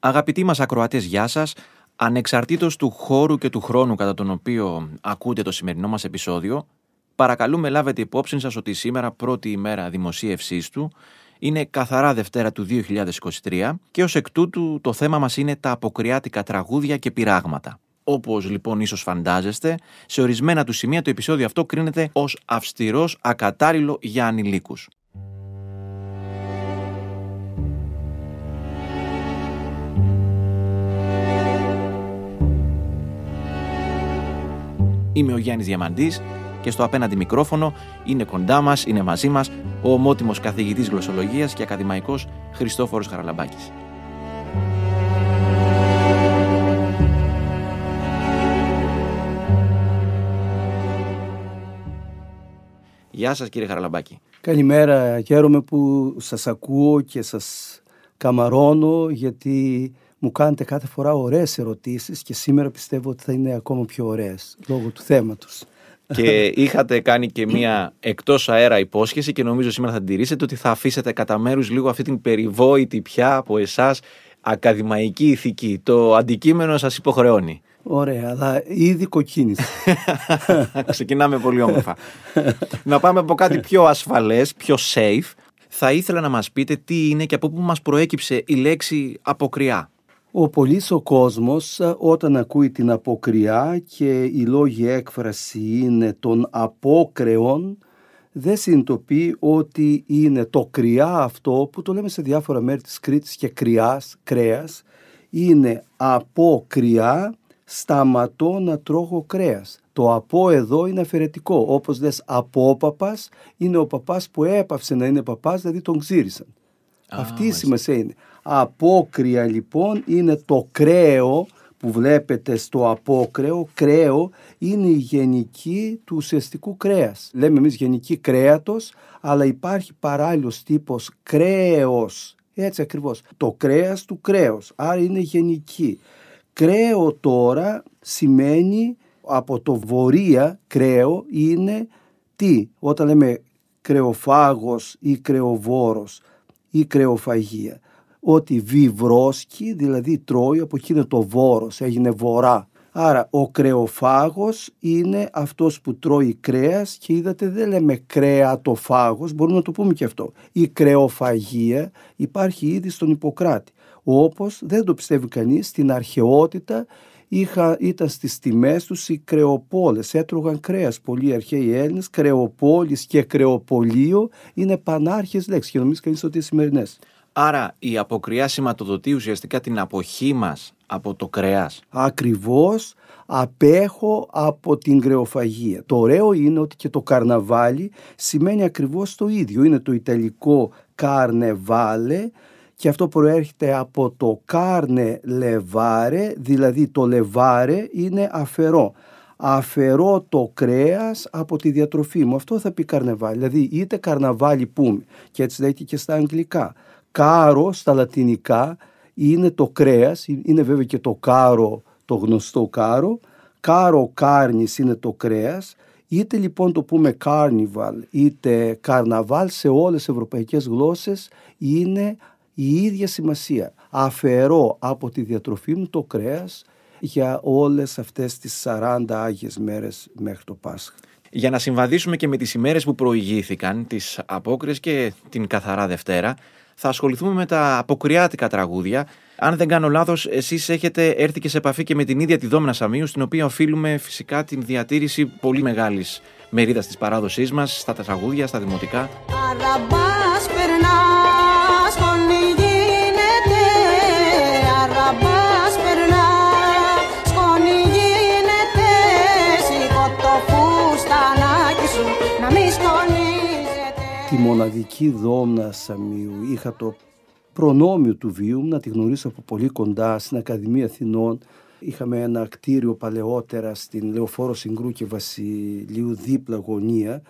Αγαπητοί μας ακροατές, γεια σας. Ανεξαρτήτως του χώρου και του χρόνου κατά τον οποίο ακούτε το σημερινό μας επεισόδιο, παρακαλούμε λάβετε υπόψη σας ότι σήμερα πρώτη ημέρα δημοσίευσής του είναι καθαρά Δευτέρα του 2023 και ως εκ τούτου το θέμα μας είναι τα αποκριάτικα τραγούδια και πειράγματα. Όπως λοιπόν ίσως φαντάζεστε, σε ορισμένα του σημεία το επεισόδιο αυτό κρίνεται ως αυστηρός ακατάλληλο για ανηλίκους. Είμαι ο Γιάννης Διαμαντής και στο απέναντι μικρόφωνο είναι κοντά μας, είναι μαζί μας ο ομότιμος καθηγητής γλωσσολογίας και ακαδημαϊκός Χριστόφορος Χαραλαμπάκης. Γεια σας κύριε Χαραλαμπάκη. Καλημέρα, χαίρομαι που σας ακούω και σας καμαρώνω γιατί μου κάνετε κάθε φορά ωραίες ερωτήσεις και σήμερα πιστεύω ότι θα είναι ακόμα πιο ωραίες λόγω του θέματος. Και είχατε κάνει και μία εκτός αέρα υπόσχεση και νομίζω σήμερα θα την τηρήσετε ότι θα αφήσετε κατά μέρους λίγο αυτή την περιβόητη πια από εσάς ακαδημαϊκή ηθική. Το αντικείμενο σας υποχρεώνει. Ωραία, αλλά ήδη κοκκίνησε. Ξεκινάμε πολύ όμορφα. να πάμε από κάτι πιο ασφαλές, πιο safe. Θα ήθελα να μας πείτε τι είναι και από πού μας προέκυψε η λέξη αποκριά. Ο πολύς ο κόσμος όταν ακούει την αποκριά και η λόγη έκφραση είναι των απόκρεων δεν συνειδητοποιεί ότι είναι το κρυά αυτό που το λέμε σε διάφορα μέρη της Κρήτης και κρυάς, κρέας είναι απόκρυά σταματώ να τρώγω κρέας. Το από εδώ είναι αφαιρετικό. Όπως λες απόπαπας είναι ο παπάς που έπαυσε να είναι παπάς, δηλαδή τον ξύρισαν. Αυτή η σημασία είναι. Απόκρια λοιπόν είναι το κρέο που βλέπετε στο απόκρεο, κρέο είναι η γενική του ουσιαστικού κρέας. Λέμε εμείς γενική κρέατος, αλλά υπάρχει παράλληλος τύπος κρέος. Έτσι ακριβώς. Το κρέας του κρέος, άρα είναι γενική. Κρέο τώρα σημαίνει από το βορεία κρέο είναι τι; Όταν λέμε κρεοφάγος ή κρεοβόρος ή κρεοφαγία. Ότι βιβρόσκει, δηλαδή τρώει, από εκεί είναι το βόρος, έγινε βορρά. Άρα ο κρεοφάγος είναι αυτός που τρώει κρέας και είδατε δεν λέμε κρέατοφάγος, μπορούμε να το πούμε και αυτό. Η κρεοφαγία υπάρχει ήδη στον Ιπποκράτη. Όπως δεν το πιστεύει κανείς, στην αρχαιότητα είχα, ήταν στις τιμές τους οι κρεοπόλες, έτρωγαν κρέας. Πολλοί αρχαίοι Έλληνες, κρεοπόλης και κρεοπολείο είναι πανάρχες λέξεις και νομίζεις κανείς ότι είναι σημερινές. Άρα η αποκριά σηματοδοτεί ουσιαστικά την αποχή μας από το κρέας. Ακριβώς απέχω από την κρεοφαγία. Το ωραίο είναι ότι και το καρναβάλι σημαίνει ακριβώς το ίδιο. Είναι το ιταλικό καρνεβάλε και αυτό προέρχεται από το carne levare, δηλαδή το levare είναι αφαιρώ. Αφαιρώ το κρέας από τη διατροφή μου. Αυτό θα πει καρνεβάλι. Δηλαδή είτε καρναβάλι πούμε και έτσι λέγεται και στα αγγλικά. Caro στα λατινικά είναι το κρέας, είναι βέβαια και το κάρο, το γνωστό κάρο. Caro carnis είναι το κρέας. Είτε λοιπόν το πούμε carnival είτε carnaval σε όλες τις ευρωπαϊκές γλώσσες είναι η ίδια σημασία. Αφαιρώ από τη διατροφή μου το κρέας για όλες αυτές τις 40 Άγιες μέρες μέχρι το Πάσχα. Για να συμβαδίσουμε και με τις ημέρες που προηγήθηκαν, τις απόκριες και την καθαρά Δευτέρα, θα ασχοληθούμε με τα αποκριάτικα τραγούδια. Αν δεν κάνω λάθος, εσείς έχετε έρθει και σε επαφή και με την ίδια τη Δόμνα Σαμίου, στην οποία οφείλουμε φυσικά την διατήρηση πολύ μεγάλης μερίδας της παράδοσής μας, στα τραγούδια, στα δημοτικά. Τη μοναδική δόμνα Σαμίου. Είχα το προνόμιο του βίου να τη γνωρίσω από πολύ κοντά στην Ακαδημία Αθηνών. Είχαμε ένα κτίριο παλαιότερα στην Λεωφόρο Συγκρού και Βασιλείου δίπλα γωνία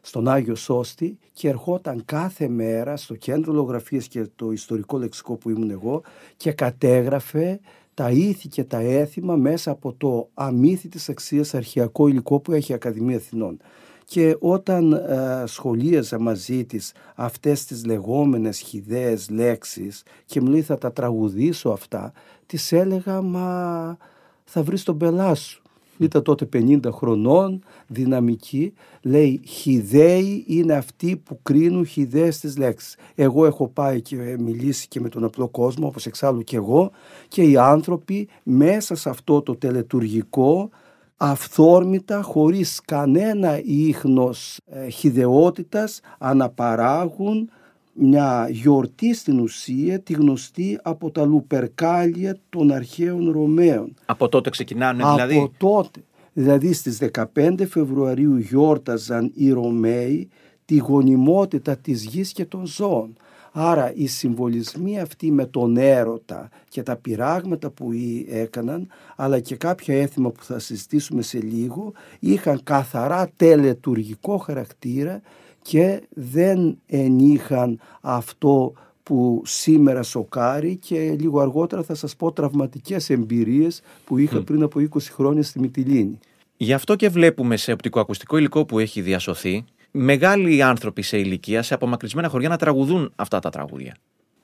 στον Άγιο Σώστη και ερχόταν κάθε μέρα στο κέντρο λογραφίας και το ιστορικό λεξικό που ήμουν εγώ και κατέγραφε τα ήθη και τα έθιμα μέσα από το αμύθι της αξίας αρχαιακό υλικό που έχει η Ακαδημία Αθηνών και όταν ε, σχολίαζα μαζί της αυτές τις λεγόμενες χιδαίες λέξεις και μου λέει θα τα τραγουδήσω αυτά, της έλεγα μα θα βρεις τον πελά σου. Ήταν τότε 50 χρονών, δυναμική. Λέει χιδαίοι είναι αυτοί που κρίνουν χιδαίες τις λέξεις. Εγώ έχω πάει και μιλήσει και με τον απλό κόσμο, όπως εξάλλου και εγώ, και οι άνθρωποι μέσα σε αυτό το τελετουργικό αυθόρμητα, χωρίς κανένα ίχνος ε, χιδεότητας, αναπαράγουν μια γιορτή στην ουσία τη γνωστή από τα Λουπερκάλια των αρχαίων Ρωμαίων. Από τότε ξεκινάνε δηλαδή; Από τότε. Δηλαδή στις 15 Φεβρουαρίου γιόρταζαν οι Ρωμαίοι τη γονιμότητα της γης και των ζώων. Άρα οι συμβολισμοί αυτοί με τον έρωτα και τα πειράγματα που έκαναν αλλά και κάποια έθιμα που θα συζητήσουμε σε λίγο είχαν καθαρά τελετουργικό χαρακτήρα και δεν ενήχαν αυτό που σήμερα σοκάρει και λίγο αργότερα θα σας πω τραυματικές εμπειρίες που είχα πριν από 20 χρόνια στη Μυτιλίνη. Γι' αυτό και βλέπουμε σε οπτικοακουστικό υλικό που έχει διασωθεί μεγάλοι άνθρωποι σε ηλικία, σε απομακρυσμένα χωριά να τραγουδούν αυτά τα τραγούδια.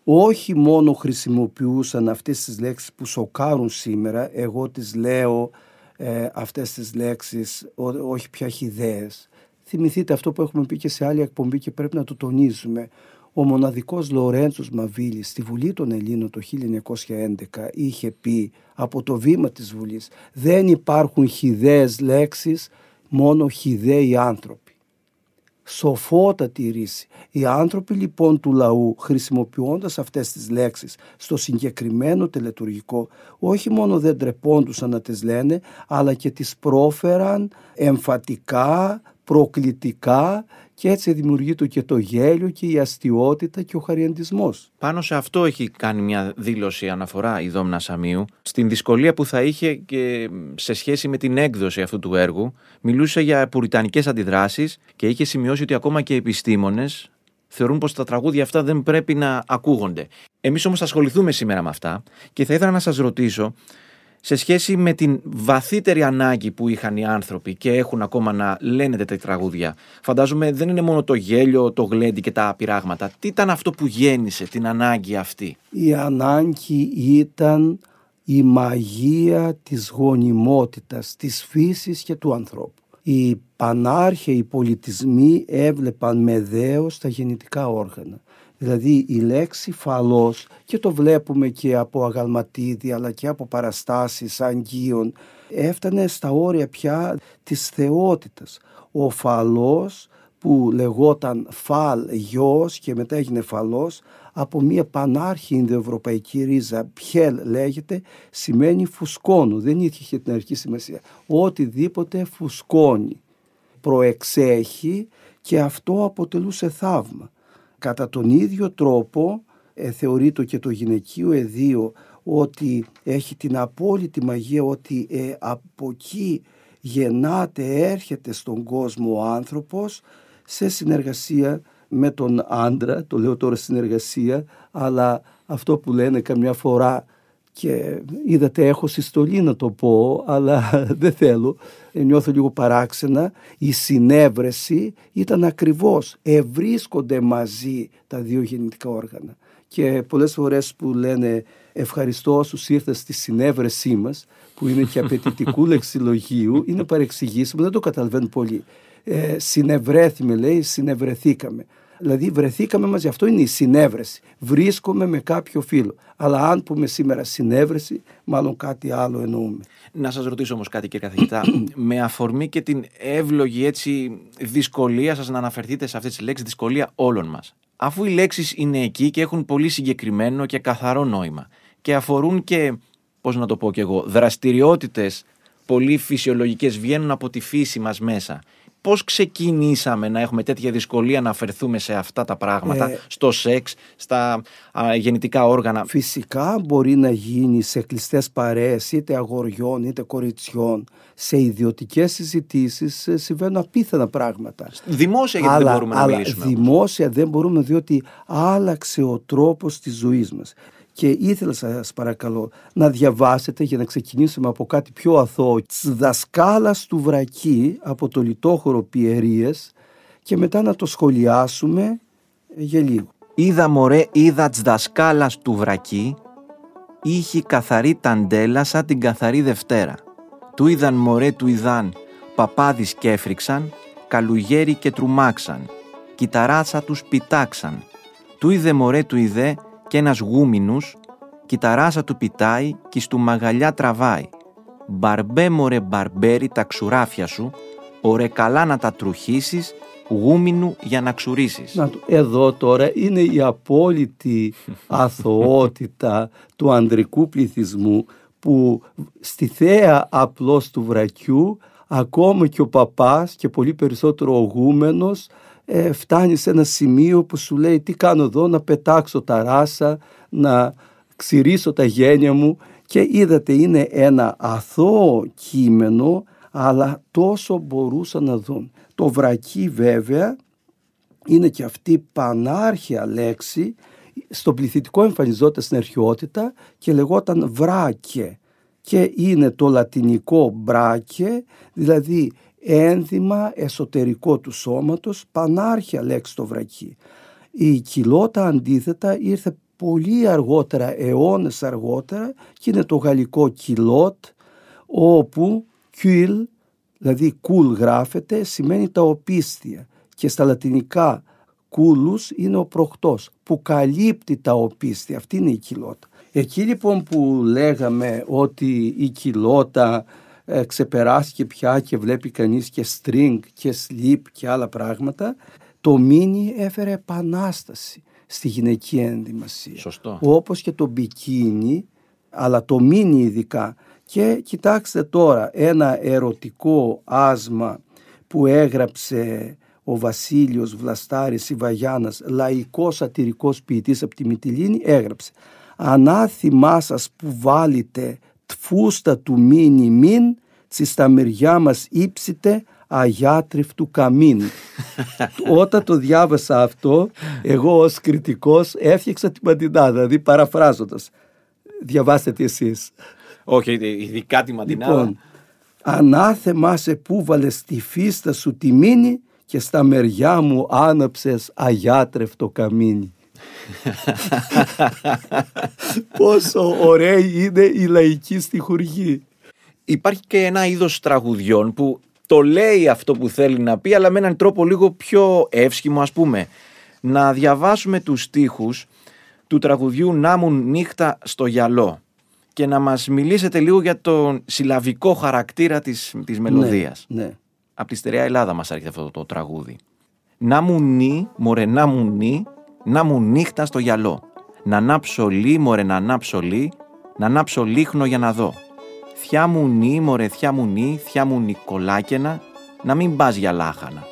Όχι μόνο χρησιμοποιούσαν αυτές τις λέξεις που σοκάρουν σήμερα, εγώ τις λέω ε, αυτές τις λέξεις όχι πια χιδαίες. Θυμηθείτε αυτό που έχουμε πει και σε άλλη εκπομπή και πρέπει να το τονίζουμε. Ο μοναδικός Λορέντσος Μαβίλης στη Βουλή των Ελλήνων το 1911 είχε πει από το βήμα της Βουλής δεν υπάρχουν χιδαίες λέξεις, μόνο χιδαίοι άνθρωποι. Σοφότατη ρίση. Οι άνθρωποι λοιπόν του λαού χρησιμοποιώντας αυτές τις λέξεις στο συγκεκριμένο τελετουργικό όχι μόνο δεν τρεπόντουσαν να τις λένε αλλά και τις πρόφεραν εμφατικά, προκλητικά και έτσι δημιουργείται και το γέλιο και η αστείωτητα και ο χαριαντισμός. Πάνω σε αυτό έχει κάνει μια δήλωση αναφορά η Δόμνα Σαμίου στην δυσκολία που θα είχε και σε σχέση με την έκδοση αυτού του έργου. Μιλούσε για πουριτανικές αντιδράσεις και είχε σημειώσει ότι ακόμα και οι επιστήμονες θεωρούν πως τα τραγούδια αυτά δεν πρέπει να ακούγονται. Εμείς όμως θα ασχοληθούμε σήμερα με αυτά και θα ήθελα να σας ρωτήσω σε σχέση με την βαθύτερη ανάγκη που είχαν οι άνθρωποι και έχουν ακόμα να λένε τέτοια τραγούδια. Φαντάζομαι δεν είναι μόνο το γέλιο, το γλέντι και τα πειράγματα. Τι ήταν αυτό που γέννησε την ανάγκη αυτή; Η ανάγκη ήταν η μαγεία της γονιμότητας, της φύσης και του ανθρώπου. Οι πανάρχαιοι πολιτισμοί έβλεπαν με δέος τα γεννητικά όργανα. Δηλαδή η λέξη φαλός και το βλέπουμε και από αγαλματίδια αλλά και από παραστάσεις αγγείων έφτανε στα όρια πια της θεότητας. Ο φαλός που λεγόταν φαλ γιος και μετά έγινε φαλός από μια πανάρχη Ινδοευρωπαϊκή ρίζα πιέλ λέγεται σημαίνει φουσκώνου δεν είχε την αρχή σημασία. Οτιδήποτε φουσκώνει προεξέχει και αυτό αποτελούσε θαύμα Κατά τον ίδιο τρόπο ε, θεωρείται και το γυναικείο εδίο ότι έχει την απόλυτη μαγεία ότι ε, από εκεί γεννάται, έρχεται στον κόσμο ο άνθρωπος σε συνεργασία με τον άντρα, το λέω τώρα συνεργασία, αλλά αυτό που λένε καμιά φορά και είδατε έχω συστολή να το πω αλλά δεν θέλω. Νιώθω λίγο παράξενα. Η συνέβρεση ήταν ακριβώς. Ευρίσκονται μαζί τα δύο γεννητικά όργανα. Και πολλές φορές που λένε ευχαριστώ όσους ήρθαν στη συνέβρεσή μας που είναι και απαιτητικού λεξιλογίου είναι παρεξηγήσιμο δεν το καταλαβαίνουν πολύ ε, συνευρέθημε λέει συνευρεθήκαμε Δηλαδή βρεθήκαμε μαζί. Αυτό είναι η συνέβρεση. Βρίσκομαι με κάποιο φίλο. Αλλά αν πούμε σήμερα συνέβρεση, μάλλον κάτι άλλο εννοούμε. Να σας ρωτήσω όμως κάτι κύριε καθηγητά. με αφορμή και την εύλογη έτσι δυσκολία σας να αναφερθείτε σε αυτές τις λέξεις, δυσκολία όλων μας. Αφού οι λέξεις είναι εκεί και έχουν πολύ συγκεκριμένο και καθαρό νόημα και αφορούν και, πώς να το πω κι εγώ, δραστηριότητες πολύ φυσιολογικές βγαίνουν από τη φύση μας μέσα πώς ξεκινήσαμε να έχουμε τέτοια δυσκολία να αφαιρθούμε σε αυτά τα πράγματα, ε, στο σεξ, στα γεννητικά όργανα; Φυσικά μπορεί να γίνει σε κλειστές παρέες είτε αγοριών είτε κοριτσιών. Σε ιδιωτικές συζητήσεις ε, συμβαίνουν απίθανα πράγματα. Δημόσια γιατί δεν μπορούμε να μιλήσουμε. Δημόσια δεν μπορούμε διότι άλλαξε ο τρόπος της ζωής μας. Και ήθελα σας παρακαλώ να διαβάσετε για να ξεκινήσουμε από κάτι πιο αθώο «Δασκάλας του Βρακή» από το λιτόχωρο Πιερίες και μετά να το σχολιάσουμε για λίγο. Είδα μωρέ, είδα δασκάλας του Βρακή είχε καθαρή ταντέλα σαν την καθαρή Δευτέρα. Του είδαν μωρέ του είδαν, παπάδες και έφρυξαν, καλουγέρι και τρουμάξαν, κυταράτσα τους πιτάξαν. Του είδε μωρέ του είδε και ένας γούμινους, κυταράσα του πιτάει και στου μαγαλιά τραβάει. Μπαρμπέ μωρέ μπαρμπέρι τα ξουράφια σου, ωρε καλά να τα τρουχήσεις, γούμινου για να ξουρίσεις. Να, εδώ τώρα είναι η απόλυτη αθωότητα του ανδρικού πληθυσμού που στη θέα απλώς του βρακιού ακόμα και ο παπάς και πολύ περισσότερο ο γούμενος ε, φτάνει σε ένα σημείο που σου λέει τι κάνω εδώ να πετάξω τα ράσα, να ξηρίσω τα γένια μου και είδατε είναι ένα αθώο κείμενο αλλά τόσο μπορούσαν να δουν. Το βρακί βέβαια είναι και αυτή πανάρχια λέξη στο πληθυντικό εμφανιζόταν στην αρχαιότητα και λεγόταν βράκε και είναι το λατινικό μπράκε δηλαδή ένδυμα εσωτερικό του σώματος πανάρχια λέξη το βρακί. Η κοιλώτα αντίθετα ήρθε πολύ αργότερα, αιώνες αργότερα και είναι το γαλλικό κιλότ όπου κιλ δηλαδή κουλ γράφεται, σημαίνει τα οπίστια και στα λατινικά κούλους είναι ο προχτός που καλύπτει τα οπίστια. Αυτή είναι η κοιλώτα. Εκεί λοιπόν που λέγαμε ότι η κοιλώτα ε, ξεπεράστηκε πια και βλέπει κανείς και string και slip και άλλα πράγματα, το μίνι έφερε επανάσταση στη γυναική ενδυμασία. Σωστό. Όπως και το μπικίνι, αλλά το μίνι ειδικά και κοιτάξτε τώρα ένα ερωτικό άσμα που έγραψε ο Βασίλειος Βλαστάρης Ιβαγιάννας, λαϊκός σατυρικός ποιητής από τη Μυτιλίνη, έγραψε «Ανάθυμά σας που βάλετε τφούστα του μήνυ μην, τσις στα μεριά μας ύψητε αγιάτριφτου καμίν». Όταν το διάβασα αυτό, εγώ ως κριτικός έφτιαξα την παντινά, δηλαδή παραφράζοντας. Διαβάστε τι εσείς. Όχι, ειδικά τη ματινάδα. Λοιπόν, ανάθεμά σε που βάλες στη φίστα σου τη μήνη και στα μεριά μου άναψες αγιάτρευτο καμίνι. Πόσο ωραία είναι η λαϊκή στιχουργή. Υπάρχει και ένα είδος τραγουδιών που το λέει αυτό που θέλει να πει αλλά με έναν τρόπο λίγο πιο εύσχυμο ας πούμε. Να διαβάσουμε τους στίχους του τραγουδιού «Να μου νύχτα στο γυαλό» και να μας μιλήσετε λίγο για τον συλλαβικό χαρακτήρα της, της ναι, μελωδίας. Ναι, Από τη στερεά Ελλάδα μας έρχεται αυτό το, τραγούδι. Να μου νύ, μωρέ να μου νύ, να μου νύχτα στο γυαλό. Να ανάψω λί, μωρέ να ανάψω λί, να ανάψω λίχνο για να δω. Θιά μου νύ, μωρέ θιά μου νύ, θιά μου νικολάκαινα, να μην πας για λάχανα.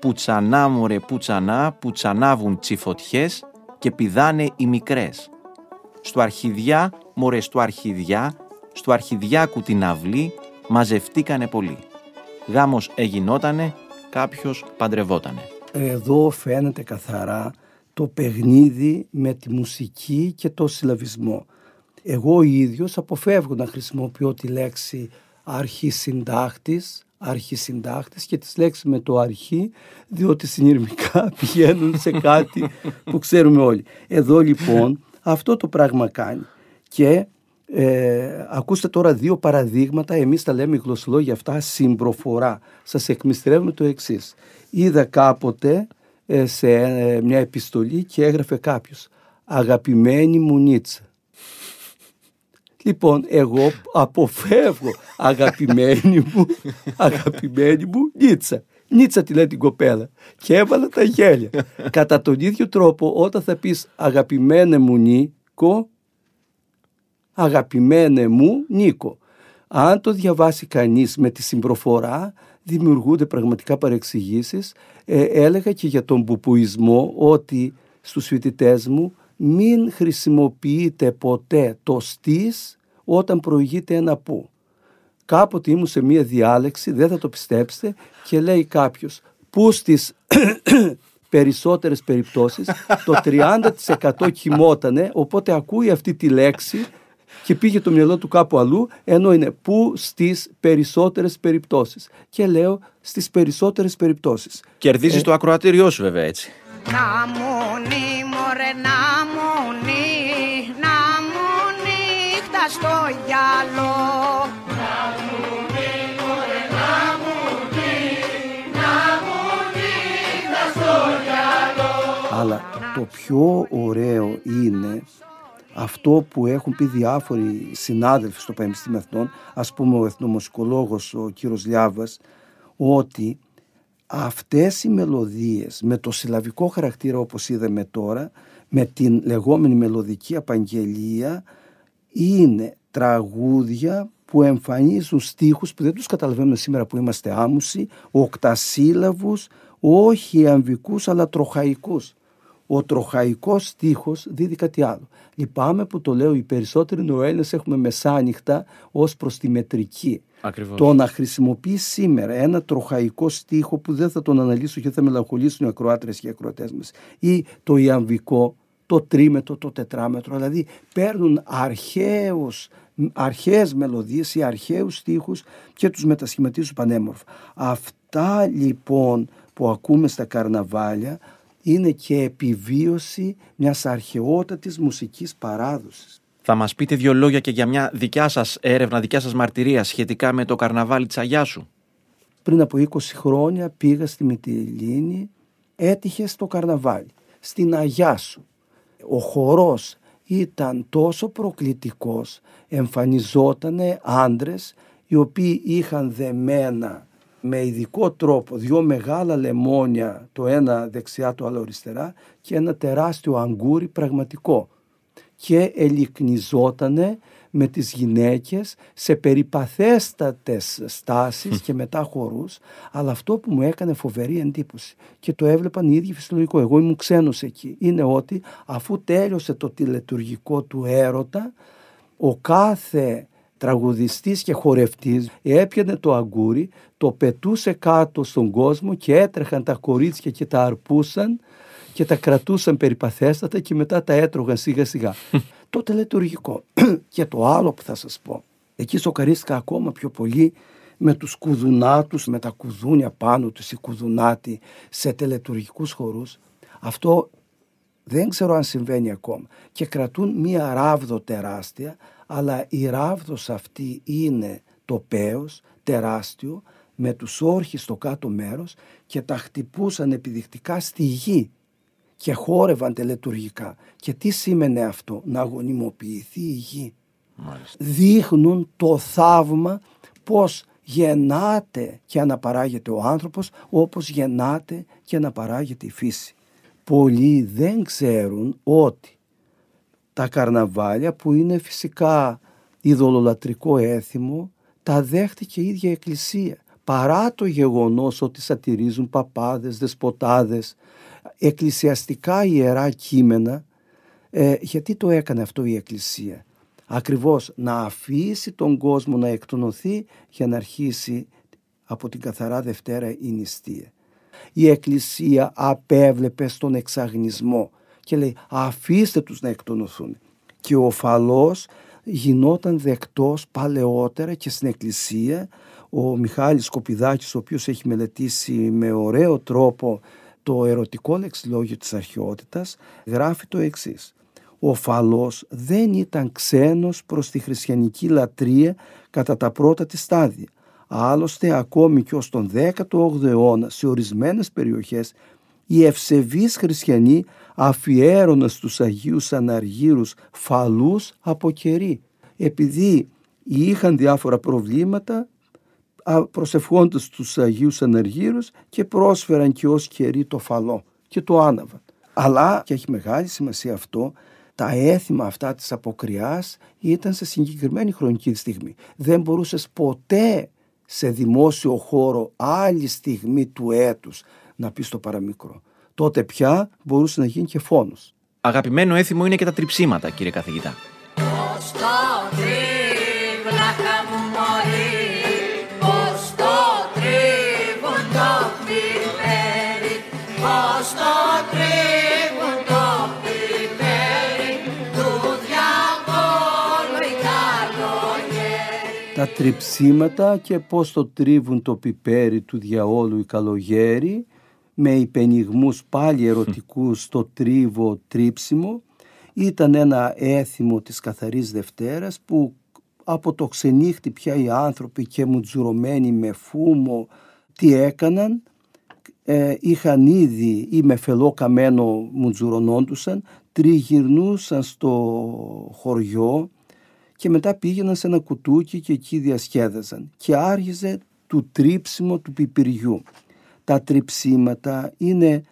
Πουτσανά, μωρέ πουτσανά, που τσανάβουν τσιφωτιές και πηδάνε οι μικρές. Στο αρχιδιά μωρέ στο αρχιδιά, στο αρχιδιάκου την αυλή, μαζευτήκανε πολύ. Γάμος εγινότανε, κάποιος παντρευότανε. Εδώ φαίνεται καθαρά το παιχνίδι με τη μουσική και το συλλαβισμό. Εγώ ίδιος αποφεύγω να χρησιμοποιώ τη λέξη αρχισυντάχτης, αρχισυντάχτης και τις λέξεις με το αρχή διότι συνειρμικά πηγαίνουν σε κάτι που ξέρουμε όλοι. Εδώ λοιπόν αυτό το πράγμα κάνει. Και ε, ακούστε τώρα δύο παραδείγματα, εμείς τα λέμε γλωσσολόγια αυτά συμπροφορά. Σας εκμυστρεύουμε το εξής. Είδα κάποτε ε, σε ε, μια επιστολή και έγραφε κάποιος «Αγαπημένη μου Νίτσα». Λοιπόν, εγώ αποφεύγω αγαπημένη μου, αγαπημένη μου Νίτσα. Νίτσα τη λέει την κοπέλα. Και έβαλα τα γέλια. Κατά τον ίδιο τρόπο, όταν θα πεις αγαπημένε μου Νίκο, αγαπημένε μου Νίκο. Αν το διαβάσει κανείς με τη συμπροφορά, δημιουργούνται πραγματικά παρεξηγήσεις. Ε, έλεγα και για τον πουπουισμό ότι στους φοιτητές μου μην χρησιμοποιείτε ποτέ το στής όταν προηγείται ένα που. Κάποτε ήμουν σε μία διάλεξη, δεν θα το πιστέψετε, και λέει κάποιος «Πού στις, περισσότερες περιπτώσεις το 30% κοιμότανε οπότε ακούει αυτή τη λέξη και πήγε το μυαλό του κάπου αλλού ενώ είναι που στις περισσότερες περιπτώσεις. Και λέω στις περισσότερες περιπτώσεις. Κερδίζεις το ακροατήριό σου βέβαια έτσι. Να μουνί μωρέ να μουνί Να μου νύχτα στο γυαλό. Αλλά το πιο ωραίο είναι αυτό που έχουν πει διάφοροι συνάδελφοι στο Πανεπιστήμιο Εθνών, ας πούμε ο εθνομουσικολόγος ο κύριος Λιάβας, ότι αυτές οι μελωδίες με το συλλαβικό χαρακτήρα όπως είδαμε τώρα, με την λεγόμενη μελωδική απαγγελία, είναι τραγούδια που εμφανίζουν στίχους που δεν τους καταλαβαίνουμε σήμερα που είμαστε άμουσοι, οκτασύλλαβους, όχι αμβικούς αλλά τροχαϊκούς. Ο τροχαϊκός στίχος δίδει κάτι άλλο. Λυπάμαι που το λέω, οι περισσότεροι Νοέλληνες έχουμε μεσάνυχτα ως προς τη μετρική. Ακριβώς. Το να χρησιμοποιείς σήμερα ένα τροχαϊκό στίχο που δεν θα τον αναλύσω και θα μελαγχολήσουν οι ακροάτρες και οι ακροατές μας ή το ιαμβικό, το τρίμετρο, το τετράμετρο, δηλαδή παίρνουν αρχαίους, αρχαίες μελωδίες ή αρχαίους στίχους και τους μετασχηματίζουν πανέμορφα. Αυτά λοιπόν που ακούμε στα καρναβάλια είναι και επιβίωση μιας αρχαιότατης μουσικής παράδοσης. Θα μας πείτε δύο λόγια και για μια δικιά σας έρευνα, δικιά σας μαρτυρία σχετικά με το καρναβάλι της Αγιάς σου. Πριν από 20 χρόνια πήγα στη Μυτιλίνη, έτυχε στο καρναβάλι, στην Αγιά σου. Ο χορός ήταν τόσο προκλητικός, εμφανιζότανε άντρες οι οποίοι είχαν δεμένα με ειδικό τρόπο δυο μεγάλα λεμόνια, το ένα δεξιά, το άλλο αριστερά και ένα τεράστιο αγκούρι πραγματικό. Και ελικνιζότανε με τις γυναίκες σε περιπαθέστατες στάσεις και μετά χορούς αλλά αυτό που μου έκανε φοβερή εντύπωση και το έβλεπαν οι ίδιοι φυσιολογικό εγώ ήμουν ξένος εκεί. Είναι ότι αφού τέλειωσε το τηλετουργικό του έρωτα ο κάθε τραγουδιστής και χορευτής έπιανε το αγκούρι, το πετούσε κάτω στον κόσμο και έτρεχαν τα κορίτσια και τα αρπούσαν και τα κρατούσαν περιπαθέστατα και μετά τα έτρωγαν σιγά σιγά. το τελετουργικό. και το άλλο που θα σας πω. Εκεί σοκαρίστηκα ακόμα πιο πολύ με τους κουδουνάτους, με τα κουδούνια πάνω τους, οι κουδουνάτοι σε τελετουργικούς χορούς. Αυτό δεν ξέρω αν συμβαίνει ακόμα. Και κρατούν μία ράβδο τεράστια, αλλά η ράβδος αυτή είναι το πέος τεράστιο, με τους όρχες στο κάτω μέρος και τα χτυπούσαν επιδεικτικά στη γη και χόρευαν τελετουργικά. Και τι σήμαινε αυτό, να αγωνιμοποιηθεί η γη. Μάλιστα. Δείχνουν το θαύμα πώς γεννάται και αναπαράγεται ο άνθρωπος όπως γεννάται και αναπαράγεται η φύση. Πολλοί δεν ξέρουν ότι τα καρναβάλια που είναι φυσικά ειδωλολατρικό έθιμο τα δέχτηκε η ίδια η Εκκλησία παρά το γεγονός ότι σατυρίζουν παπάδες, δεσποτάδες, εκκλησιαστικά ιερά κείμενα, ε, γιατί το έκανε αυτό η Εκκλησία. Ακριβώς να αφήσει τον κόσμο να εκτονωθεί για να αρχίσει από την καθαρά Δευτέρα η νηστεία. Η Εκκλησία απέβλεπε στον εξαγνισμό και λέει αφήστε τους να εκτονωθούν. Και ο φαλός γινόταν δεκτός παλαιότερα και στην Εκκλησία. Ο Μιχάλης Σκοπιδάκης, ο οποίος έχει μελετήσει με ωραίο τρόπο το ερωτικό λεξιλόγιο της αρχαιότητας, γράφει το εξής. Ο φαλός δεν ήταν ξένος προς τη χριστιανική λατρεία κατά τα πρώτα της στάδια. Άλλωστε ακόμη και ως τον 18ο αιώνα σε ορισμένες περιοχές οι ευσεβείς χριστιανοί αφιέρωναν στους Αγίους Αναργύρους φαλούς από κερί. Επειδή είχαν διάφορα προβλήματα προσευχώντας τους Αγίους Αναργύρους και πρόσφεραν και ως κερί το φαλό και το άναβαν. Αλλά και έχει μεγάλη σημασία αυτό τα έθιμα αυτά της αποκριάς ήταν σε συγκεκριμένη χρονική στιγμή. Δεν μπορούσες ποτέ σε δημόσιο χώρο άλλη στιγμή του έτους να πεις το παραμικρό τότε πια μπορούσε να γίνει και φόνος. Αγαπημένο έθιμο είναι και τα τριψίματα, κύριε καθηγητά. τα τριψίματα και πώς το τρίβουν το πιπέρι του διαόλου η καλογέρι με υπενιγμούς πάλι ερωτικούς στο τρίβο τρίψιμο. Ήταν ένα έθιμο της Καθαρής Δευτέρας που από το ξενύχτη πια οι άνθρωποι και μουτζουρωμένοι με φούμο τι έκαναν. Ε, είχαν ήδη ή με φελό καμένο μουτζουρωνόντουσαν τριγυρνούσαν στο χωριό και μετά πήγαιναν σε ένα κουτούκι και εκεί διασκέδαζαν. Και άρχιζε του τρίψιμο του πιπυριού. Τα τριψίματα είναι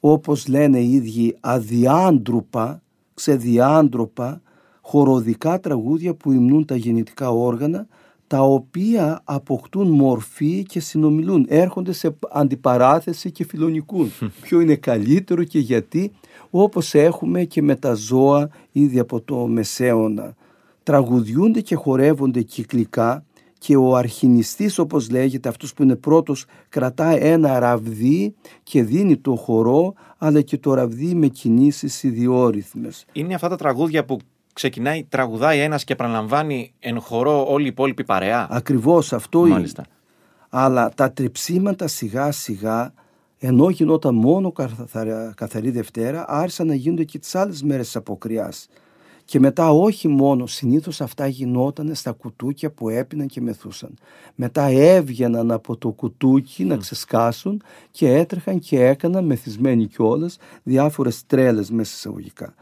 όπως λένε οι ίδιοι αδιάντρουπα, ξεδιάντροπα, χοροδικά τραγούδια που υμνούν τα γεννητικά όργανα τα οποία αποκτούν μορφή και συνομιλούν, έρχονται σε αντιπαράθεση και φιλονικούν. Ποιο είναι καλύτερο και γιατί, όπως έχουμε και με τα ζώα ήδη από το Μεσαίωνα τραγουδιούνται και χορεύονται κυκλικά και ο αρχινιστής όπως λέγεται αυτός που είναι πρώτος κρατάει ένα ραβδί και δίνει το χορό αλλά και το ραβδί με κινήσεις ιδιόρυθμες. Είναι αυτά τα τραγούδια που ξεκινάει, τραγουδάει ένας και επαναλαμβάνει εν χορό όλη η υπόλοιπη παρέα; Ακριβώς αυτό Μάλιστα. είναι. Αλλά τα τριψίματα σιγά σιγά ενώ γινόταν μόνο καθαρά- καθαρή Δευτέρα άρχισαν να γίνονται και τις άλλες μέρες της αποκριάς. Και μετά όχι μόνο, συνήθως αυτά γινόταν στα κουτούκια που έπιναν και μεθούσαν. Μετά έβγαιναν από το κουτούκι να ξεσκάσουν και έτρεχαν και έκαναν μεθυσμένοι κιόλας διάφορες τρέλες μέσα εισαγωγικά.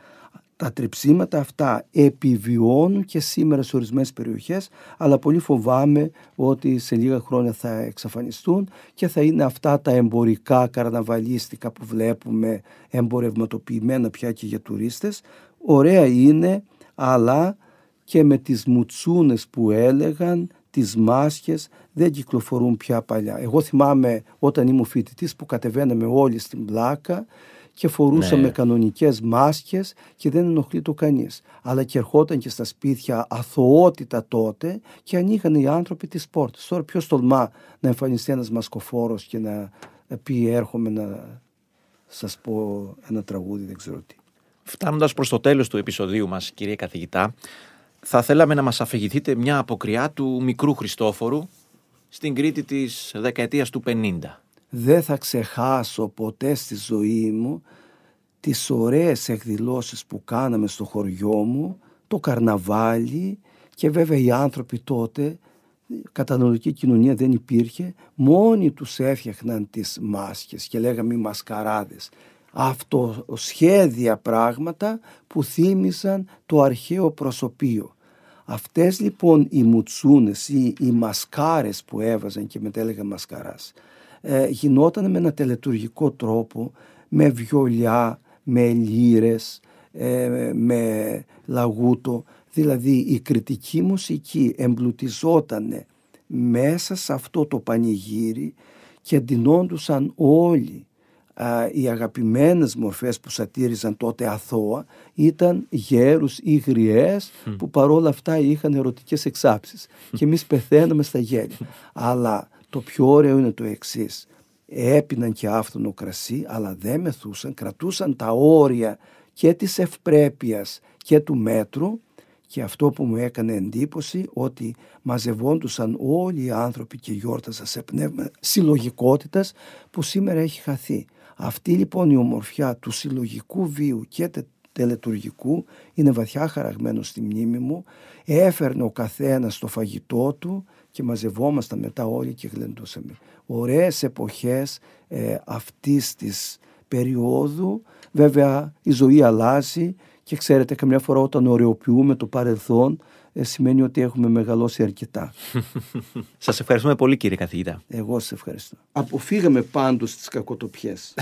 Τα τριψίματα αυτά επιβιώνουν και σήμερα σε ορισμένες περιοχές, αλλά πολύ φοβάμαι ότι σε λίγα χρόνια θα εξαφανιστούν και θα είναι αυτά τα εμπορικά καρναβαλίστικα που βλέπουμε εμπορευματοποιημένα πια και για τουρίστες. Ωραία είναι, αλλά και με τις μουτσούνες που έλεγαν, τις μάσκες δεν κυκλοφορούν πια παλιά. Εγώ θυμάμαι όταν ήμουν φοιτητής που κατεβαίναμε όλοι στην πλάκα και φορούσαμε Ναι. κανονικές μάσκες και δεν ενοχλεί το κανείς. Αλλά και ερχόταν και στα σπίτια αθωότητα τότε και ανοίγαν οι άνθρωποι τις πόρτες. Τώρα ποιος τολμά να εμφανιστεί ένας μασκοφόρος και να πει έρχομαι να σας πω ένα τραγούδι δεν ξέρω τι. Φτάνοντας προς το τέλος του επεισοδίου μας, κύριε καθηγητά, θα θέλαμε να μας αφηγηθείτε μια αποκριά του μικρού Χριστόφορου στην Κρήτη της δεκαετίας του 50. Δεν θα ξεχάσω ποτέ στη ζωή μου τις ωραίες εκδηλώσεις που κάναμε στο χωριό μου, το καρναβάλι και βέβαια οι άνθρωποι τότε, κατανοητική κοινωνία δεν υπήρχε, μόνοι τους έφτιαχναν τις μάσκες και λέγαμε οι μασκαράδες. Αυτοσχέδια πράγματα που θύμισαν το αρχαίο προσωπείο. Αυτές λοιπόν οι μουτσούνες ή οι μασκάρες που έβαζαν και μετά έλεγα μασκαράς ε, γινόταν με ένα τελετουργικό τρόπο με βιολιά, με λύρες, ε, με λαγούτο δηλαδή η κριτική μουσική εμπλουτιζόταν μέσα σε αυτό το πανηγύρι και ντυνόντουσαν όλοι α, οι αγαπημένες μορφές που σατήριζαν τότε αθώα ήταν γέρους ή γριές που παρόλα αυτά είχαν ερωτικές εξάψεις και εμείς πεθαίναμε στα γέλια αλλά το πιο ωραίο είναι το εξής. Έπιναν και άφθονο κρασί αλλά δεν μεθούσαν, κρατούσαν τα όρια και της ευπρέπειας και του μέτρου και αυτό που μου έκανε εντύπωση ότι μαζευόντουσαν όλοι οι άνθρωποι και γιόρταζαν σε πνεύμα συλλογικότητας που σήμερα έχει χαθεί. Αυτή λοιπόν η ομορφιά του συλλογικού βίου και τε- τελετουργικού είναι βαθιά χαραγμένο στη μνήμη μου. Έφερνε ο καθένας το φαγητό του και μαζευόμασταν μετά όλοι και γλεντούσαμε. Ωραίες εποχές ε, αυτής της περίοδου. Βέβαια η ζωή αλλάζει και ξέρετε καμιά φορά όταν ωρεοποιούμε το παρελθόν ε, σημαίνει ότι έχουμε μεγαλώσει αρκετά. Σας ευχαριστούμε πολύ κύριε καθηγητά. Εγώ σε ευχαριστώ. Αποφύγαμε πάντως τις κακοτοπιές.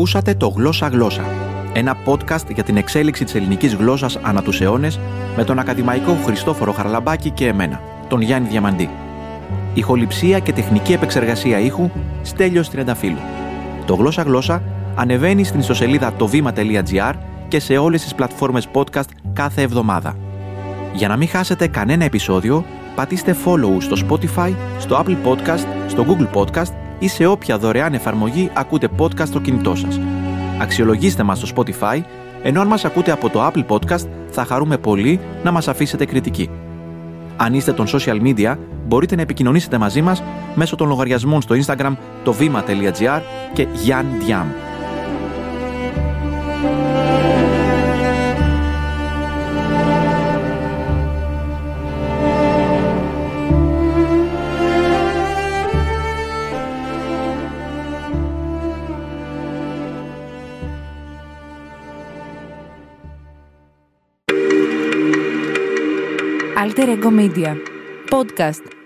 Ακούσατε το Γλώσσα Γλώσσα, ένα podcast για την εξέλιξη της ελληνικής γλώσσας ανά τους αιώνες με τον ακαδημαϊκό Χριστόφορο Χαρλαμπάκη και εμένα, τον Γιάννη Διαμαντή. Ηχοληψία και τεχνική επεξεργασία ήχου Στέλιος Τριανταφύλου. Το Γλώσσα Γλώσσα ανεβαίνει στην ιστοσελίδα τοβήμα.gr και σε όλες τις πλατφόρμες podcast κάθε εβδομάδα. Για να μην χάσετε κανένα επεισόδιο, πατήστε follow στο Spotify, στο Apple Podcast, στο Google Podcast ή σε όποια δωρεάν εφαρμογή ακούτε podcast στο κινητό σας. Αξιολογήστε μας στο Spotify, ενώ αν μας ακούτε από το Apple Podcast θα χαρούμε πολύ να μας αφήσετε κριτική. Αν είστε των social media, μπορείτε να επικοινωνήσετε μαζί μας μέσω των λογαριασμών στο Instagram το βήμα.gr και Γιάν Διάμ. Alter Ego Media. Podcast